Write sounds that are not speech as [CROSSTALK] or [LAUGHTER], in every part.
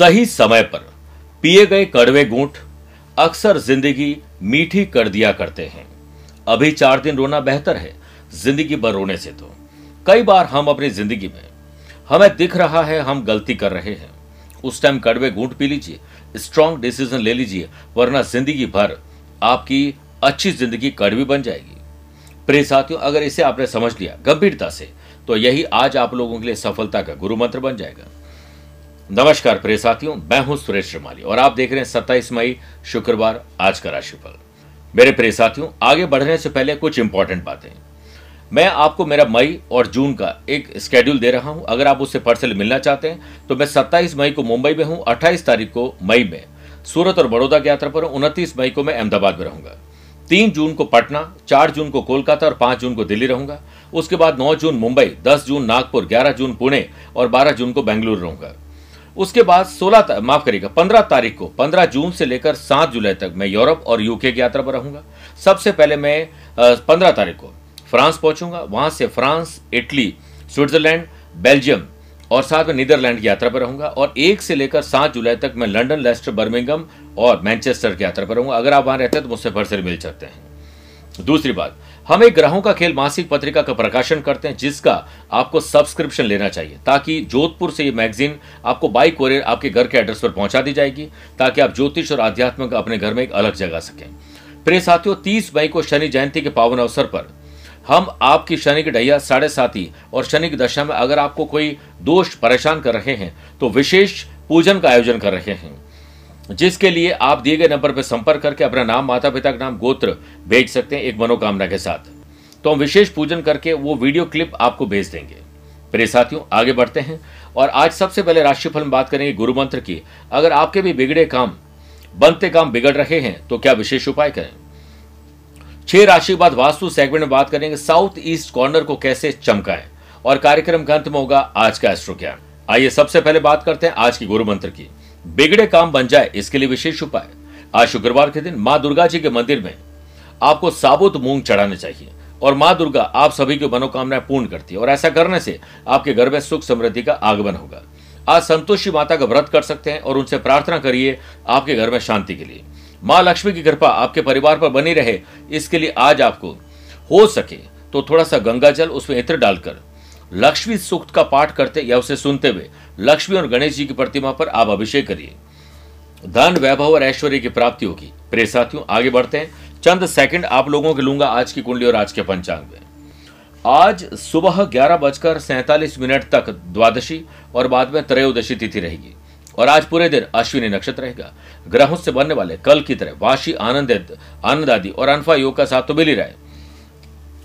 सही समय पर पिए गए कड़वे गूंठ अक्सर ज़िंदगी मीठी कर दिया करते हैं। अभी चार दिन रोना बेहतर है, ज़िंदगी भर रोने से तो। कई बार हम अपनी ज़िंदगी में, हमें दिख रहा है हम गलती कर रहे हैं। उस टाइम कड़वे गूंठ पी लीजिए स्ट्रांग डिसीज़न ले लीजिए, वरना ज़िंदगी भर आपकी अच्छी ज़िंदगी कड़वी बन जाएगी। प्रिय साथियों, अगर इसे आपने समझ लिया गंभीरता से तो यही आज आप लोगों के लिए सफलता का गुरु मंत्र बन जाएगा। नमस्कार प्रिय साथियों, मैं हूँ सुरेश श्रीमाली और आप देख रहे हैं सत्ताईस मई, शुक्रवार, आज का राशिफल। मेरे प्रिय साथियों, आगे बढ़ने से पहले कुछ इंपॉर्टेंट बातें। मैं आपको मेरा मई और जून का एक स्केड्यूल दे रहा हूँ। अगर आप उससे पर्सल मिलना चाहते हैं तो मैं 27 मई को मुंबई में हूँ 28 तारीख को मई में। सूरत और बड़ौदा की यात्रा पर हूँ, उनतीस मई को मैं अहमदाबाद में रहूँगा। तीन जून को पटना, चार जून को कोलकाता और पाँच जून को दिल्ली रहूँगा। उसके बाद नौ जून मुंबई, दस जून नागपुर, ग्यारह जून पुणे और बारह जून को बेंगलुरु रहूँगा। उसके बाद 16 माफ़ करिएगा 15 तारीख को 15 जून से लेकर 7 जुलाई तक मैं यूरोप और यूके की यात्रा पर रहूँगा। सबसे पहले मैं 15 तारीख को फ्रांस पहुंचूँगा। वहाँ से फ्रांस, इटली, स्विट्जरलैंड, बेल्जियम और साथ में नीदरलैंड की यात्रा पर रहूँगा और एक से लेकर सात जुलाई तक मैं लंदन लेस्टर, बर्मिंगम और मैनचेस्टर की यात्रा पर रहूँगा। अगर आप वहाँ रहते हैं तो मुझसे भर से मिल सकते हैं। दूसरी बात हम एक ग्रहों का खेल मासिक पत्रिका का प्रकाशन करते हैं, जिसका आपको सब्सक्रिप्शन लेना चाहिए, ताकि जोधपुर से ये मैगजीन आपको बाई कोरियर आपके घर के एड्रेस पर पहुँचा दी जाएगी, ताकि आप ज्योतिष और आध्यात्म का अपने घर में एक अलग जगह सकें। प्रिय साथियों, तीस मई को शनि जयंती के पावन अवसर पर हम आपकी शनि की ढैया साढ़े साथी और शनि की दशा में अगर आपको कोई दोष परेशान कर रहे हैं तो विशेष पूजन का आयोजन कर रहे हैं। जिसके लिए आप दिए गए नंबर पर संपर्क करके अपना नाम माता पिता का नाम, गोत्र भेज सकते हैं एक मनोकामना के साथ। तो हम विशेष पूजन करके वो वीडियो क्लिप आपको भेज देंगे। प्रिय साथियों, आगे बढ़ते हैं और आज सबसे पहले राशिफल में बात करेंगे गुरु मंत्र की। अगर आपके भी बिगड़े काम, बनते काम बिगड़ रहे हैं तो क्या विशेष उपाय करें? छह राशि बाद वास्तु सेगमेंट में बात करेंगे साउथ ईस्ट कॉर्नर को कैसे चमकाएँ? और कार्यक्रम का अंत में होगा आज का एस्ट्रो ज्ञान आइए सबसे पहले बात करते हैं आज की गुरु मंत्र की। बिगड़े काम बन जाए, इसके लिए विशेष उपाय। आज शुक्रवार के दिन माँ दुर्गा जी के मंदिर में आपको साबुत मूंग चढ़ाने चाहिए और माँ दुर्गा आप सभी की मनोकामनाएँ पूर्ण करती है और ऐसा करने से आपके घर में सुख समृद्धि का आगमन होगा। आज संतोषी माता का व्रत कर सकते हैं और उनसे प्रार्थना करिए आपके घर में शांति के लिए। माँ लक्ष्मी की कृपा आपके परिवार पर बनी रहे, इसके लिए आज आपको हो सके तो थोड़ा सा गंगा जल उसमें इत्र डालकर लक्ष्मी सूक्त का पाठ करते या उसे सुनते हुए लक्ष्मी और गणेश जी की प्रतिमा पर आप अभिषेक करिए। धन, वैभव और ऐश्वर्य की प्राप्ति होगी। प्रिय साथियों, आगे बढ़ते हैं। चंद सेकंड आप लोगों के लूँगा आज की कुंडली और आज के पंचांग में। आज सुबह ग्यारह बजकर सैंतालीस मिनट तक द्वादशी और बाद में त्रयोदशी तिथि रहेगी और आज पूरे दिन अश्विनी नक्षत्र रहेगा। ग्रहों से बनने वाले कल की तरह वाशी, आनंदित आनंद आदि और अनफा योग का साथ तो मिल ही रहा है।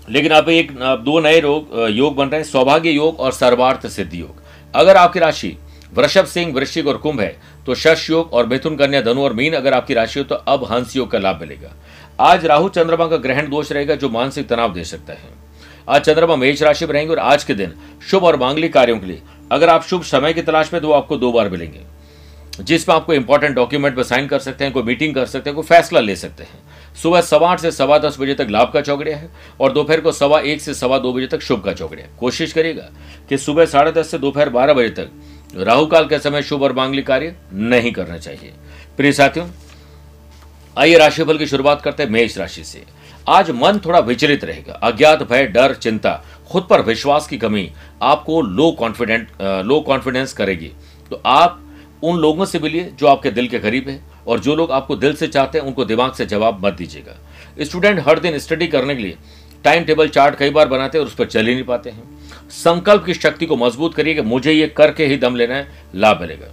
लेकिन अब एक दो नए रोग योग बन रहे हैं, सौभाग्य योग और सर्वार्थ सिद्धि योग। अगर आपकी राशि वृषभ सिंह, वृश्चिक और कुंभ है तो शश योग और मिथुन कन्या, धनु और मीन अगर आपकी राशि हो तो अब हंस योग का लाभ मिलेगा। आज राहु चंद्रमा का ग्रहण दोष रहेगा, जो मानसिक तनाव दे सकता है। आज चंद्रमा मेष राशि में रहेंगे और आज के दिन शुभ और मांगलिक कार्यों के लिए, अगर आप शुभ समय की तलाश में तो वो आपको दो बार मिलेंगे। जिसमें आपको इंपॉर्टेंट डॉक्यूमेंट पर साइन कर सकते हैं, कोई मीटिंग कर सकते हैं, कोई फैसला ले सकते हैं। सुबह सवा आठ से सवा दस बजे तक लाभ का चौकड़िया है और दोपहर को सवा एक से सवा दो बजे तक शुभ का चौकड़िया कोशिश करिएगा कि सुबह साढ़े दस से दोपहर बारह बजे तक राहु काल के समय शुभ और मांगलिक कार्य नहीं करना चाहिए। प्रिय साथियों, आइए राशिफल की शुरुआत करते हैं मेष राशि से। आज मन थोड़ा विचलित रहेगा। अज्ञात भय, डर, चिंता, खुद पर विश्वास की कमी आपको लो कॉन्फिडेंट लो कॉन्फिडेंस करेगी। तो आप उन लोगों से मिलिए जो आपके दिल के करीब है। और जो लोग आपको दिल से चाहते हैं, उनको दिमाग से जवाब मत दीजिएगा। स्टूडेंट हर दिन स्टडी करने के लिए टाइम टेबल चार्ट कई बार बनाते हैं और उस पर चल ही नहीं पाते हैं। संकल्प की शक्ति को मज़बूत करिए कि मुझे ये करके ही दम लेना है, लाभ मिलेगा।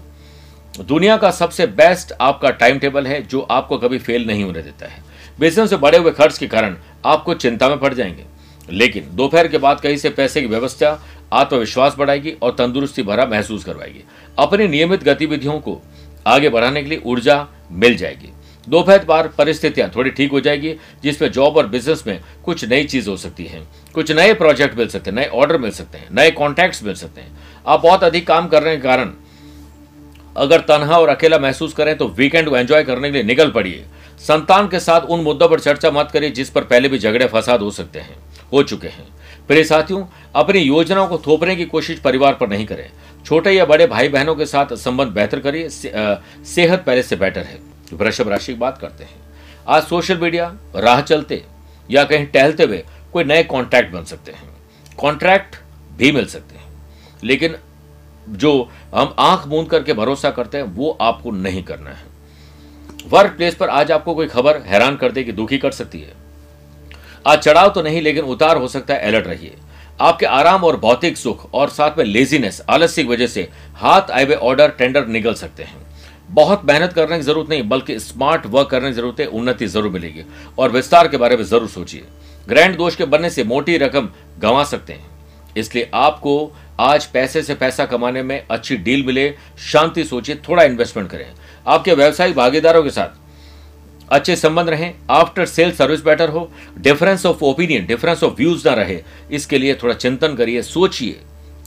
दुनिया का सबसे बेस्ट आपका टाइम टेबल है, जो आपको कभी फेल नहीं होने देता है। बिज़नेस से बढ़े हुए खर्च के कारण आपको चिंता में पड़ जाएँगे। लेकिन दोपहर के बाद कहीं से पैसे की व्यवस्था, आत्मविश्वास बढ़ाएगी और तंदुरुस्ती भरा महसूस करवाएगी। अपनी नियमित गतिविधियों को आगे बढ़ाने के लिए ऊर्जा मिल जाएगी। दोपहर बार परिस्थितियाँ थोड़ी ठीक हो जाएगी, जिसमें जॉब और बिज़नेस में कुछ नई चीज़ हो सकती है। कुछ नए प्रोजेक्ट मिल सकते हैं, नए ऑर्डर मिल सकते हैं, नए कॉन्टैक्ट्स मिल सकते हैं। आप बहुत अधिक काम करने के कारण अगर तनहा और अकेला महसूस करें तो वीकेंड को एंजॉय करने के लिए निकल पड़िए। संतान के साथ उन मुद्दों पर चर्चा मत करिए जिस पर पहले भी झगड़े फसाद हो सकते हैं, हो चुके हैं। प्रिय साथियों, अपनी योजनाओं को थोपने की कोशिश परिवार पर नहीं करें। छोटे या बड़े भाई बहनों के साथ संबंध बेहतर करिए सेहत पहले से बेटर है। वृषभ राशि की बात करते हैं। आज सोशल मीडिया, राह चलते या कहीं टहलते हुए कोई नए कॉन्ट्रैक्ट बन सकते हैं। कॉन्ट्रैक्ट भी मिल सकते हैं। लेकिन जो हम आँख मूंद करके भरोसा करते हैं, वो आपको नहीं करना है। वर्क प्लेस पर आज आपको कोई खबर हैरान कर देगी दुखी कर सकती है। आज चढ़ाव तो नहीं, लेकिन उतार हो सकता है अलर्ट रहिए। आपके आराम और भौतिक सुख और साथ में लेजीनेस आलस्य की वजह से हाथ आए हुए ऑर्डर टेंडर निकल सकते हैं। बहुत मेहनत करने की ज़रूरत नहीं, बल्कि स्मार्ट वर्क करने की ज़रूरत है, उन्नति ज़रूर मिलेगी। और विस्तार के बारे में ज़रूर सोचिए। ग्रैंड दोष के बनने से मोटी रकम गंवा सकते हैं। इसलिए आपको आज पैसे से पैसा कमाने में अच्छी डील मिले, शांति सोचिए, थोड़ा इन्वेस्टमेंट करें। आपके व्यवसायिक भागीदारों के साथ अच्छे संबंध रहें आफ्टर सेल सर्विस बेटर हो difference of opinion difference of views ना रहे। इसके लिए थोड़ा चिंतन करिए, सोचिए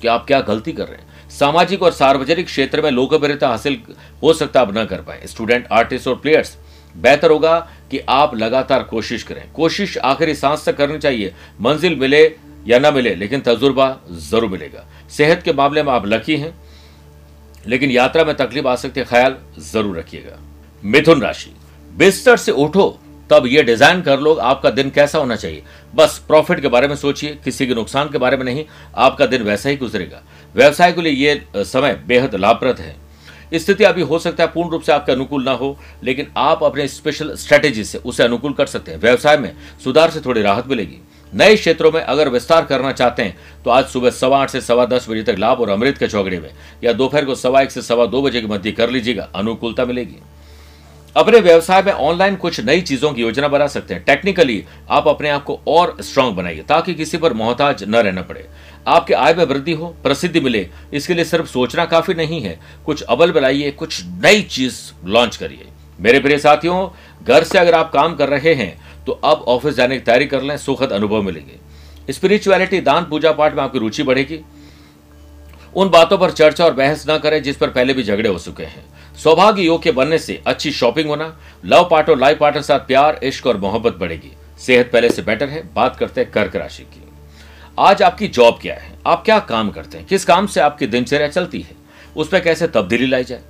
कि आप क्या गलती कर रहे हैं। सामाजिक और सार्वजनिक क्षेत्र में लोकप्रियता हासिल हो सकता आप न कर पाए। स्टूडेंट आर्टिस्ट और प्लेयर्स बेहतर होगा कि आप लगातार कोशिश करें। कोशिश आखिरी सांस तक करनी चाहिए। मंजिल मिले या ना मिले, लेकिन तजुर्बा ज़रूर मिलेगा। सेहत के मामले में आप लकी हैं, लेकिन यात्रा में तकलीफ़ आ सकती है, ख्याल ज़रूर रखिएगा। मिथुन राशि। बिस्तर से उठो, तब ये डिज़ाइन कर लो, आपका दिन कैसा होना चाहिए। बस प्रॉफिट के बारे में सोचिए, किसी के नुकसान के बारे में नहीं, आपका दिन वैसा ही गुजरेगा। व्यवसाय के लिए ये समय बेहद लाभप्रद है। स्थिति अभी हो सकता है, पूर्ण रूप से आपके अनुकूल ना हो, लेकिन आप अपने स्पेशल स्ट्रेटेजी से उसे अनुकूल कर सकते हैं। व्यवसाय में सुधार से थोड़ी राहत मिलेगी। नए क्षेत्रों में अगर विस्तार करना चाहते हैं तो आज सुबह सवा आठ से सवा दस बजे तक लाभ और अमृत के चौगड़े में, या दोपहर को सवा एक से सवा दो बजे के मध्य कर लीजिएगा, अनुकूलता मिलेगी। अपने व्यवसाय में ऑनलाइन कुछ नई चीज़ों की योजना बना सकते हैं। टेक्निकली आप अपने आप को और स्ट्रांग बनाइए, ताकि किसी पर मोहताज न रहना पड़े। आपके आय में वृद्धि हो, प्रसिद्धि मिले, इसके लिए सिर्फ़ सोचना काफ़ी नहीं है। कुछ अबल बनाइए, कुछ नई चीज़ लॉन्च करिए। मेरे प्रिय साथियों, घर से अगर आप काम कर रहे हैं तो अब ऑफ़िस जाने की तैयारी कर लें, सुखद अनुभव मिलेंगे। स्पिरिचुअलिटी दान, पूजा पाठ में आपकी रुचि बढ़ेगी। उन बातों पर चर्चा और बहस न करें जिस पर पहले भी झगड़े हो चुके हैं। सौभाग्य योग के बनने से अच्छी शॉपिंग होना, लव पार्ट और लाइफ पार्टनर साथ प्यार, इश्क और मोहब्बत बढ़ेगी। सेहत पहले से बेटर है। बात करते हैं कर्क राशि की। आज आपकी जॉब क्या है? आप क्या काम करते हैं? किस काम से आपकी दिनचर्या चलती है? उस पर कैसे तब्दीली लाई जाए?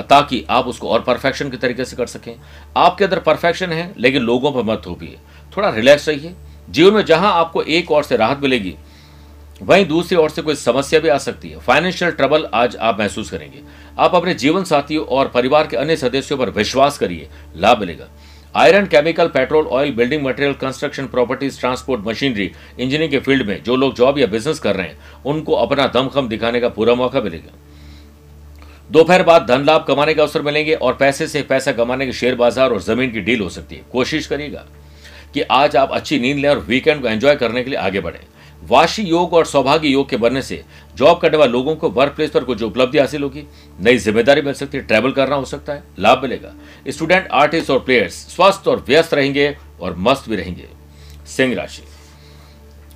ताकि आप उसको और परफेक्शन के तरीके से कर सकें। आपके अंदर परफेक्शन है, लेकिन लोगों पर मत थोपिए। थोड़ा रिलैक्स रहिए। जीवन में जहाँ आपको एक और से राहत मिलेगी वहीं दूसरी ओर से कोई समस्या भी आ सकती है। फाइनेंशियल ट्रबल आज आप महसूस करेंगे। आप अपने जीवन साथियों और परिवार के अन्य सदस्यों पर विश्वास करिए, लाभ मिलेगा। Iron chemical petrol oil building material construction properties transport machinery engineering के फ़ील्ड में जो लोग जॉब या बिज़नेस कर रहे हैं, उनको अपना दमखम दिखाने का पूरा मौका मिलेगा। दोपहर बाद धन लाभ कमाने के अवसर मिलेंगे और पैसे से पैसा कमाने के शेयर बाज़ार और ज़मीन की डील हो सकती है। कोशिश करिएगा कि आज आप अच्छी नींद लें और वीकेंड को एंजॉय करने के लिए आगे बढ़ें। वाशी योग और सौभाग्य योग के बनने से जॉब करने वाले लोगों को वर्क प्लेस पर कुछ उपलब्धि हासिल होगी। नई ज़िम्मेदारी मिल सकती है ट्रैवल करना हो सकता है, लाभ मिलेगा। स्टूडेंट आर्टिस्ट और प्लेयर्स स्वस्थ और व्यस्त रहेंगे और मस्त भी रहेंगे। सिंह राशि।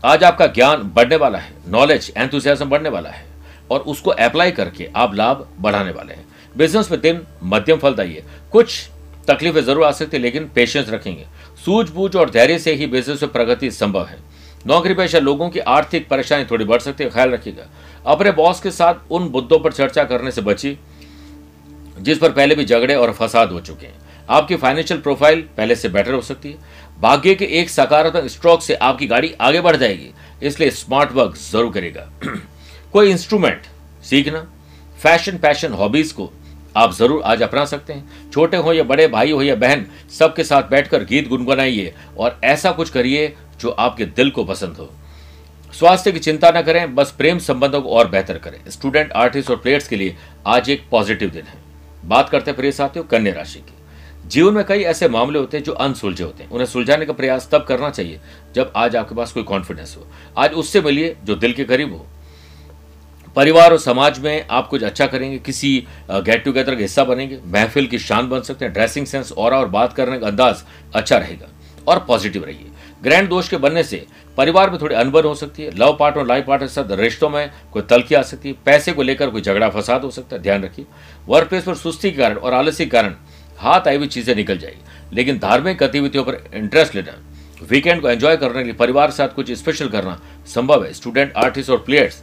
आज आपका ज्ञान बढ़ने वाला है नॉलेज एंथुजियाज्म बढ़ने वाला है और उसको अप्लाई करके आप लाभ बढ़ाने वाले हैं। बिज़नेस में दिन मध्यम फलदायी है कुछ तकलीफें ज़रूर आ सकती है, लेकिन पेशेंस रखेंगे। सूझबूझ और धैर्य से ही बिज़नेस में प्रगति संभव है। नौकरी पेशा लोगों की आर्थिक परेशानी थोड़ी बढ़ सकती है, ख्याल रखिएगा। अपने बॉस के साथ उन मुद्दों पर चर्चा करने से बची, जिस पर पहले भी झगड़े और फसाद हो चुके हैं। आपकी फाइनेंशियल प्रोफ़ाइल पहले से बेटर हो सकती है। भाग्य के एक सकारात्मक स्ट्रोक से आपकी गाड़ी आगे बढ़ जाएगी, इसलिए स्मार्ट वर्क ज़रूर करेगा [CLEARS THROAT] कोई इंस्ट्रूमेंट सीखना, फ़ैशन पैशन हॉबीज को आप ज़रूर आज अपना सकते हैं। छोटे हो या बड़े भाई हो या बहन, सबके साथ बैठकर गीत गुनगुनाइए और ऐसा कुछ करिए जो आपके दिल को पसंद हो। स्वास्थ्य की चिंता न करें, बस प्रेम संबंधों को और बेहतर करें। स्टूडेंट, आर्टिस्ट और प्लेयर्स के लिए आज एक पॉजिटिव दिन है। बात करते हैं प्रिय साथियों, कन्या राशि की। जीवन में कई ऐसे मामले होते हैं जो अनसुलझे होते हैं। उन्हें सुलझाने का प्रयास तब करना चाहिए जब आज आपके पास कोई कॉन्फिडेंस हो। आज उससे मिलिए जो दिल के करीब हो। परिवार और समाज में आप कुछ अच्छा करेंगे, किसी गेट टुगेदर का हिस्सा बनेंगे, महफिल की शान बन सकते हैं ड्रेसिंग सेंस और और बात करने का अंदाज अच्छा रहेगा। और पॉजिटिव रहिए। ग्रैंड दोष के बनने से परिवार में थोड़ी अनबन हो सकती है। लव पार्ट और लाइफ पार्टनर के साथ रिश्तों में कोई तलखी आ सकती है। पैसे को लेकर कोई झगड़ा फसाद हो सकता है। ध्यान रखिए वर्क प्लेस पर सुस्ती के कारण और आलसी के कारण हाथ आई हुई चीज़ें निकल जाएगी। लेकिन धार्मिक गतिविधियों पर इंटरेस्ट लेना वीकेंड को एंजॉय करने के लिए परिवार के साथ कुछ स्पेशल करना संभव है। स्टूडेंट आर्टिस्ट और प्लेयर्स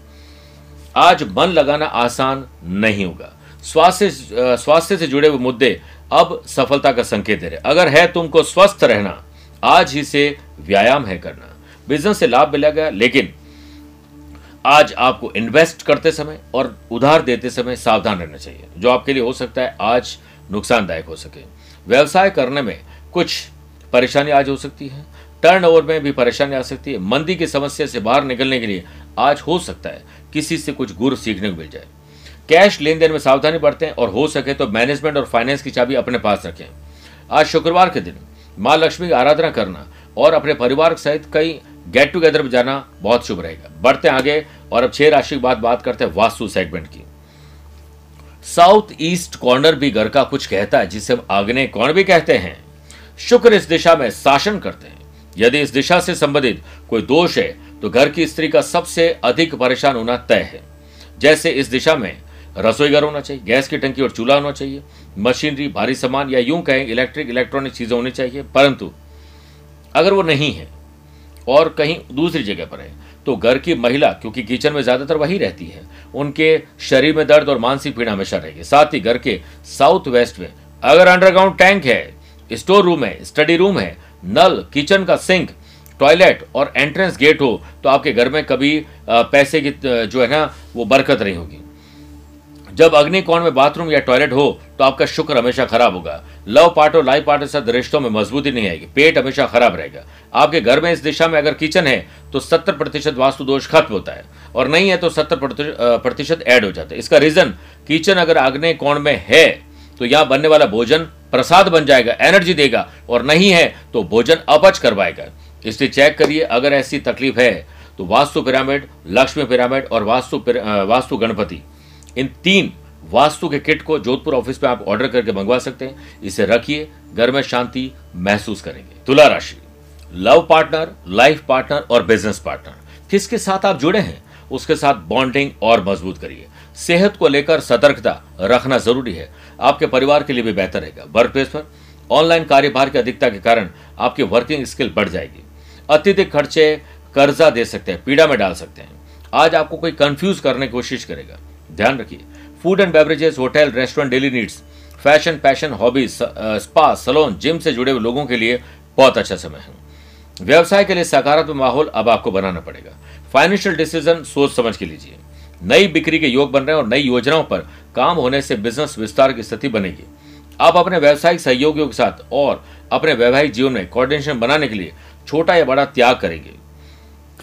आज मन लगाना आसान नहीं होगा। स्वास्थ्य स्वास्थ्य से जुड़े हुए मुद्दे अब सफलता का संकेत दे रहे अगर है तुमको स्वस्थ रहना आज ही से व्यायाम है करना। बिज़नेस से लाभ मिलेगा लेकिन आज आपको इन्वेस्ट करते समय और उधार देते समय सावधान रहना चाहिए, जो आपके लिए हो सकता है आज नुकसानदायक हो सके। व्यवसाय करने में कुछ परेशानी आज हो सकती है टर्नओवर में भी परेशानी आ सकती है, मंदी की समस्या से बाहर निकलने के लिए आज हो सकता है किसी से कुछ गुर सीखने को मिल जाए। कैश लेन देन में सावधानी बरतें और हो सके तो मैनेजमेंट और फाइनेंस की चाबी अपने पास रखें। आज शुक्रवार के दिन माँ लक्ष्मी की आराधना करना और अपने परिवार सहित कई गेट टुगेदर में जाना बहुत शुभ रहेगा। बढ़ते आगे और अब छह राशि की बात बात करते हैं वास्तु सेगमेंट की। साउथ ईस्ट कॉर्नर भी घर का कुछ कहता है, जिसे हम आग्नेय कौन भी कहते हैं। शुक्र इस दिशा में शासन करते हैं। यदि इस दिशा से संबंधित कोई दोष है तो घर की स्त्री का सबसे अधिक परेशान होना तय है। जैसे इस दिशा में रसोई घर होना चाहिए, गैस की टंकी और चूल्हा होना चाहिए मशीनरी भारी सामान या यूँ कहें इलेक्ट्रिक, इलेक्ट्रॉनिक चीज़ें होनी चाहिए, परंतु अगर वो नहीं है और कहीं दूसरी जगह पर है तो घर की महिला, क्योंकि किचन में ज़्यादातर वही रहती है, उनके शरीर में दर्द और मानसिक पीड़ा हमेशा रहेगी। साथ ही घर के साउथ वेस्ट में अगर अंडरग्राउंड टैंक है, स्टोर रूम है, स्टडी रूम है, नल, किचन का सिंक, टॉयलेट और एंट्रेंस गेट हो तो आपके घर में कभी पैसे की जो है ना, वो बरकत नहीं होगी। जब अग्निकोण में बाथरूम या टॉयलेट हो तो आपका शुक्र हमेशा खराब होगा। लव पार्ट और लाइफ पार्ट के साथ रिश्तों में मजबूती नहीं आएगी। पेट हमेशा खराब रहेगा। आपके घर में इस दिशा में अगर किचन है तो सत्तर प्रतिशत वास्तु दोष खत्म होता है। और नहीं है तो सत्तर प्रतिशत ऐड हो जाता है। इसका रीजन किचन अगर आग्नेय कोण में है तो यहाँ बनने वाला भोजन प्रसाद बन जाएगा एनर्जी देगा। और नहीं है तो भोजन अपच करवाएगा। इसलिए चेक करिए, अगर ऐसी तकलीफ़ है तो वास्तु पिरामिड, लक्ष्मी पिरामिड और वास्तु वास्तु गणपति। इन तीन वास्तु के किट को जोधपुर ऑफ़िस में आप ऑर्डर करके मंगवा सकते हैं। इसे रखिए, घर में शांति महसूस करेंगे। तुला राशि, लव पार्टनर, लाइफ पार्टनर और बिज़नेस पार्टनर, किसके साथ आप जुड़े हैं, उसके साथ बॉन्डिंग और मज़बूत करिए। सेहत को लेकर सतर्कता रखना ज़रूरी है। आपके परिवार के लिए भी बेहतर रहेगा। वर्क प्लेस पर ऑनलाइन कार्यभार की अधिकता के कारण आपकी वर्किंग स्किल बढ़ जाएगी। अत्यधिक खर्चे कर्जा दे सकते हैं, पीड़ा में डाल सकते हैं। आज आपको कोई कंफ्यूज करने की कोशिश करेगा। ध्यान रखिए। Food and beverages hotel restaurant daily needs fashion passion hobbies spa salon gym से जुड़े हुए लोगों के लिए बहुत अच्छा समय है। व्यवसाय के लिए सकारात्मक माहौल अब आपको बनाना पड़ेगा। फाइनेंशियल डिसीज़न सोच समझ के लीजिए। नई बिक्री के योग बन रहे हैं और नई योजनाओं पर काम होने से बिज़नेस विस्तार की स्थिति बनेगी। आप अपने व्यवसायिक सहयोगियों के साथ और अपने वैवाहिक जीवन में कोऑर्डिनेशन बनाने के लिए छोटा या बड़ा त्याग करेंगे।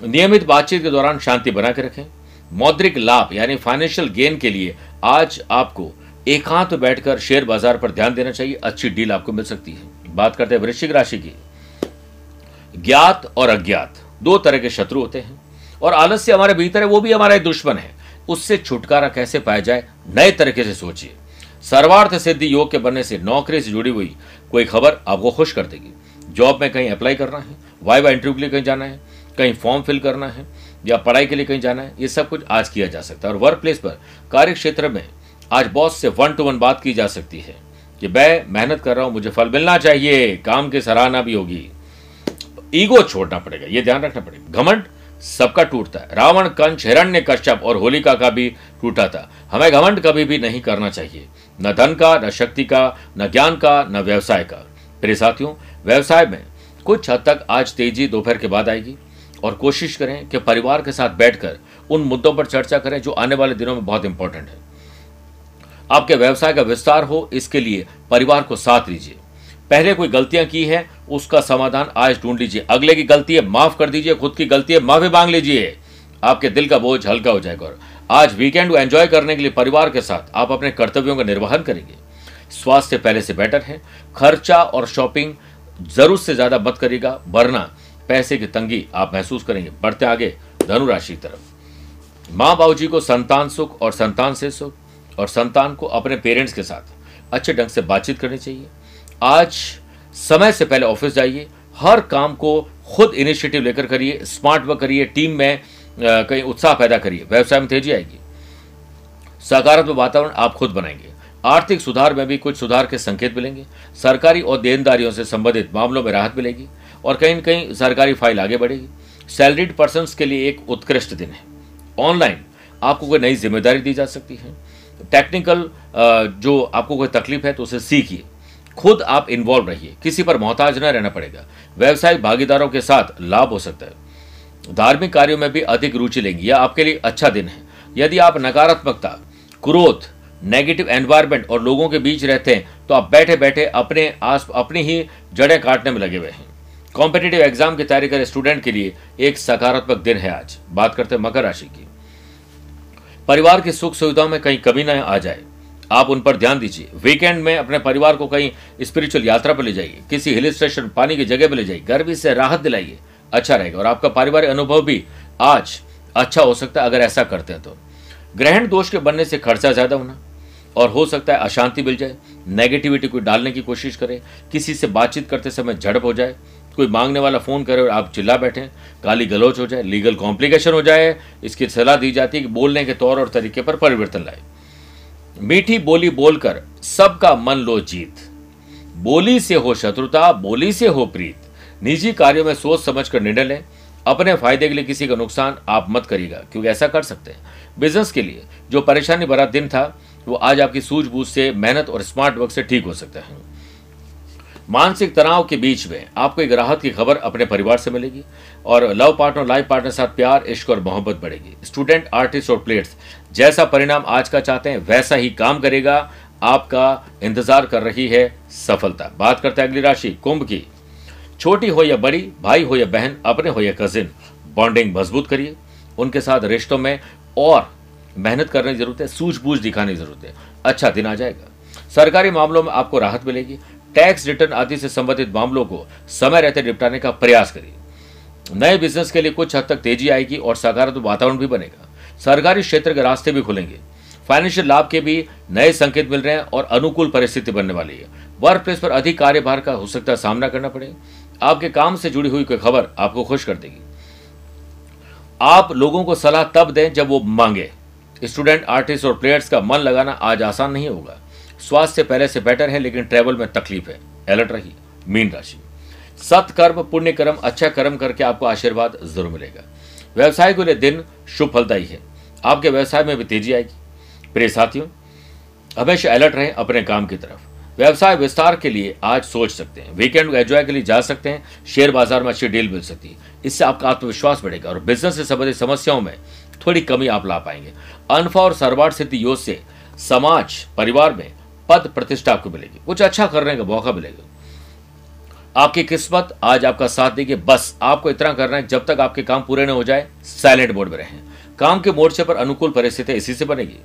नियमित बातचीत के दौरान शांति बना के रखें। मौद्रिक लाभ, यानी फाइनेंशियल गेन के लिए आज आपको एकांत बैठकर शेयर बाज़ार पर ध्यान देना चाहिए। अच्छी डील आपको मिल सकती है। बात करते हैं वृश्चिक राशि की। ज्ञात और अज्ञात, दो तरह के शत्रु होते हैं और आलस्य हमारे भीतर है, वो भी हमारा दुश्मन है। उससे छुटकारा कैसे पाया जाए, नए तरीके से सोचिए। सर्वार्थ सिद्धि योग के बनने से नौकरी से जुड़ी हुई कोई खबर आपको खुश कर देगी। जॉब में कहीं अप्लाई करना है वाई वाई इंटरव्यू के लिए कहीं जाना है, कहीं फॉर्म फिल करना है या पढ़ाई के लिए कहीं जाना है, ये सब कुछ आज किया जा सकता है। और वर्क प्लेस पर कार्य क्षेत्र में, आज बॉस से वन टू वन बात की जा सकती है कि मैं मेहनत कर रहा हूँ, मुझे फल मिलना चाहिए, काम की सराहना भी होगी। ईगो छोड़ना पड़ेगा, ये ध्यान रखना पड़ेगा। घमंड सबका टूटता है। रावण कंच हिरण्य, कश्यप और होलिका का भी टूटा था। हमें घमंड कभी भी नहीं करना चाहिए। न धन का, न शक्ति का, न ज्ञान का, न व्यवसाय का। मेरे साथियों, व्यवसाय में कुछ हद तक आज तेज़ी दोपहर के बाद आएगी। और कोशिश करें कि परिवार के साथ बैठकर उन मुद्दों पर चर्चा करें जो आने वाले दिनों में बहुत इंपॉर्टेंट है। आपके व्यवसाय का विस्तार हो, इसके लिए परिवार को साथ लीजिए पहले कोई गलतियाँ की है, उसका समाधान आज ढूंढ लीजिए। अगले की गलती है, माफ़ कर दीजिए। खुद की गलती है, माफ़ी मांग लीजिए। आपके दिल का बोझ हल्का हो जाएगा। और आज वीकेंड को एंजॉय करने के लिए परिवार के साथ आप अपने कर्तव्यों का निर्वहन करेंगे। स्वास्थ्य पहले से बेटर है। खर्चा और शॉपिंग ज़रूर से ज़्यादा मत करेगा वरना पैसे की तंगी आप महसूस करेंगे। बढ़ते आगे, धनुराशि की तरफ़। माँ बाबू जी को संतान सुख और संतान से सुख और संतान को अपने पेरेंट्स के साथ अच्छे ढंग से बातचीत करनी चाहिए। आज समय से पहले ऑफ़िस जाइए, हर काम को खुद इनिशिएटिव लेकर करिए, स्मार्ट वर्क करिए, टीम में कहीं उत्साह पैदा करिए, व्यवसाय में तेज़ी आएगी। सकारात्मक वातावरण आप खुद बनाएँगे। आर्थिक सुधार में भी कुछ सुधार के संकेत मिलेंगे। सरकारी और देनदारियों से संबंधित मामलों में राहत मिलेगी। और कहीं न कहीं सरकारी फ़ाइल आगे बढ़ेगी। सैलरीड पर्सन के लिए एक उत्कृष्ट दिन है। ऑनलाइन आपको कोई नई ज़िम्मेदारी दी जा सकती है। टेक्निकल जो आपको कोई तकलीफ़ है तो उसे सीखिए। खुद आप इन्वॉल्व रहिए। किसी पर मोहताज न रहना पड़ेगा। व्यवसायिक भागीदारों के साथ लाभ हो सकता है। धार्मिक कार्यों में भी अधिक रुचि लेंगी। यह आपके लिए अच्छा दिन है। यदि आप नकारात्मकता, क्रोध, नेगेटिव एनवायरमेंट और लोगों के बीच रहते हैं तो आप बैठे बैठे अपने आस, अपनी ही जड़ें काटने में लगे हुए हैं। कॉम्पिटेटिव एग्ज़ाम की तैयारी कर स्टूडेंट के लिए एक सकारात्मक दिन है आज। बात करते हैं मकर राशि की। परिवार की सुख सुविधाओं में कहीं कमी न आ जाए। आप उन पर ध्यान दीजिए। वीकेंड में अपने परिवार को कहीं स्पिरिचुअल यात्रा पर ले जाइए। किसी हिल स्टेशन पानी की जगह पर ले जाइए। गर्मी से राहत दिलाइए। अच्छा रहेगा। और आपका पारिवारिक अनुभव भी आज अच्छा हो सकता है अगर ऐसा करते हैं तो। ग्रहण दोष के बनने से खर्चा ज़्यादा होना। और हो सकता है अशांति मिल जाए। नेगेटिविटी को डालने की कोशिश करें। किसी से बातचीत करते समय झड़प हो जाए। कोई मांगने वाला फ़ोन करे और आप चिल्ला बैठे गाली गलोच हो जाए, लीगल कॉम्प्लिकेशन हो जाए, इसकी सलाह दी जाती है कि बोलने के तौर और तरीके पर परिवर्तन लाए। मीठी बोली बोलकर सबका मन लो जीत। बोली से हो शत्रुता, बोली से हो प्रीत। निजी कार्यों में सोच समझ कर निर्णय लें। अपने फ़ायदे के लिए किसी का नुकसान आप मत करिएगा, क्योंकि ऐसा कर सकते हैं। बिज़नेस के लिए जो परेशानी भरा दिन था, वो आज आपकी सूझबूझ से, मेहनत और स्मार्ट वर्क से ठीक हो सकता है। मानसिक तनाव के बीच में आपको एक राहत की खबर अपने परिवार से मिलेगी और लव पार्टनर लाइफ पार्टनर साथ प्यार, इश्क और मोहब्बत बढ़ेगी। स्टूडेंट, आर्टिस्ट और प्लेयर्स, जैसा परिणाम आज का चाहते हैं, वैसा ही काम करेगा। आपका इंतज़ार कर रही है सफलता। बात करते हैं अगली राशि, कुंभ की। छोटी हो या बड़ी, भाई हो या बहन, अपने हो या कजिन, बॉन्डिंग मज़बूत करिए। उनके साथ रिश्तों में और मेहनत करने की ज़रूरत है, सूझबूझ दिखाने की ज़रूरत है। अच्छा दिन आ जाएगा। सरकारी मामलों में आपको राहत मिलेगी। टैक्स रिटर्न आदि से संबंधित मामलों को समय रहते निपटाने का प्रयास करिए। नए बिज़नेस के लिए कुछ हद तक तेज़ी आएगी और सकारात्मक वातावरण भी बनेगा। सरकारी क्षेत्र के रास्ते भी खुलेंगे। फाइनेंशियल लाभ के भी नए संकेत मिल रहे हैं और अनुकूल परिस्थिति बनने वाली है। वर्क प्लेस पर अधिक कार्यभार का हो सकता है सामना करना पड़े। आपके काम से जुड़ी हुई कोई खबर आपको खुश कर देगी। आप लोगों को सलाह तब दें जब वो मांगे। स्टूडेंट आर्टिस्ट और प्लेयर्स का मन लगाना आज आसान नहीं होगा। स्वास्थ्य पहले से बेटर है, लेकिन ट्रेवल में तकलीफ़ है। अलर्ट रही मीन राशि। सत्कर्म पुण्य कर्म अच्छा कर्म करके आपको आशीर्वाद ज़रूर मिलेगा। व्यवसाय के लिए दिन शुभ फलदायी है। आपके व्यवसाय में भी तेज़ी आएगी। प्रिय साथियों, हमेशा अलर्ट रहें अपने काम की तरफ़। व्यवसाय विस्तार के लिए आज सोच सकते हैं। वीकेंड को एंजॉय के लिए जा सकते हैं। शेयर बाज़ार में अच्छी डील मिल सकती है। इससे आपका आत्मविश्वास बढ़ेगा और बिज़नेस से संबंधित समस्याओं में थोड़ी कमी आप ला पाएँगे। अनफा और सर्वार्थ सिद्धि योग से समाज, परिवार में पद प्रतिष्ठा आपको मिलेगी। कुछ अच्छा करने का मौका मिलेगा। आपकी किस्मत आज आपका साथ देगी। बस आपको इतना करना है जब तक आपके काम पूरे न हो जाए साइलेंट मोड में रहें। काम के मोर्चे पर अनुकूल परिस्थिति इसी से बनेगी।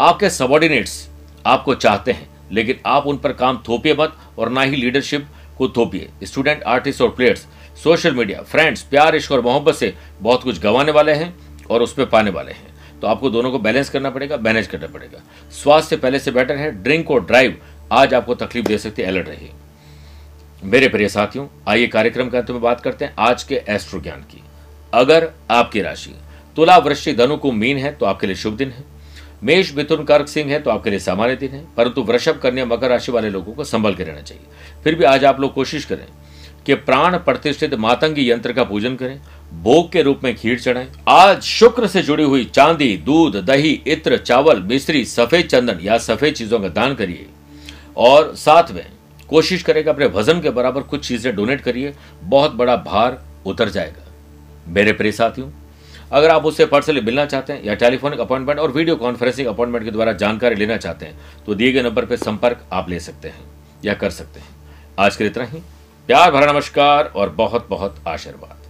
आपके सबॉर्डिनेट्स आपको चाहते हैं, लेकिन आप उन पर काम थोपिए मत और ना ही लीडरशिप को थोपिए। स्टूडेंट आर्टिस्ट और प्लेयर्स सोशल मीडिया फ्रेंड्स प्यार, इश्क और मोहब्बत से बहुत कुछ गंवाने वाले हैं और उस पर पाने वाले हैं। तो आपको दोनों को बैलेंस करना पड़ेगा मैनेज करना पड़ेगा। स्वास्थ्य पहले से बेटर है ड्रिंक और ड्राइव आज आपको तकलीफ़ दे सकती है अलर्ट रहिए। मेरे प्रिय साथियों, आइए कार्यक्रम के अंत में बात करते हैं आज के एस्ट्रो ज्ञान की। अगर आपकी राशि तुला वृश्चिक धनु को मीन है तो आपके लिए शुभ दिन है। मेष मिथुन कर्क सिंह है तो आपके लिए सामान्य दिन है। परंतु वृषभ, कन्या, मकर राशि वाले लोगों को संभल के रहना चाहिए। फिर भी आज आप लोग कोशिश करें कि प्राण प्रतिष्ठित मातंगी यंत्र का पूजन करें। भोग के रूप में खीर चढ़ाएँ आज शुक्र से जुड़ी हुई चांदी, दूध, दही, इत्र, चावल, मिश्री, सफ़ेद चंदन या सफ़ेद चीज़ों का दान करिए। और साथ में कोशिश करेगा अपने वज़न के बराबर कुछ चीज़ें डोनेट करिए। बहुत बड़ा भार उतर जाएगा। मेरे प्रिय साथियों, अगर आप उससे पर्सनली मिलना चाहते हैं या टेलीफोनिक अपॉइंटमेंट और वीडियो कॉन्फ्रेंसिंग अपॉइंटमेंट के द्वारा जानकारी लेना चाहते हैं तो दिए गए नंबर पर संपर्क आप ले सकते हैं या कर सकते हैं। आज के लिए इतना ही। प्यार भरा नमस्कार और बहुत बहुत आशीर्वाद।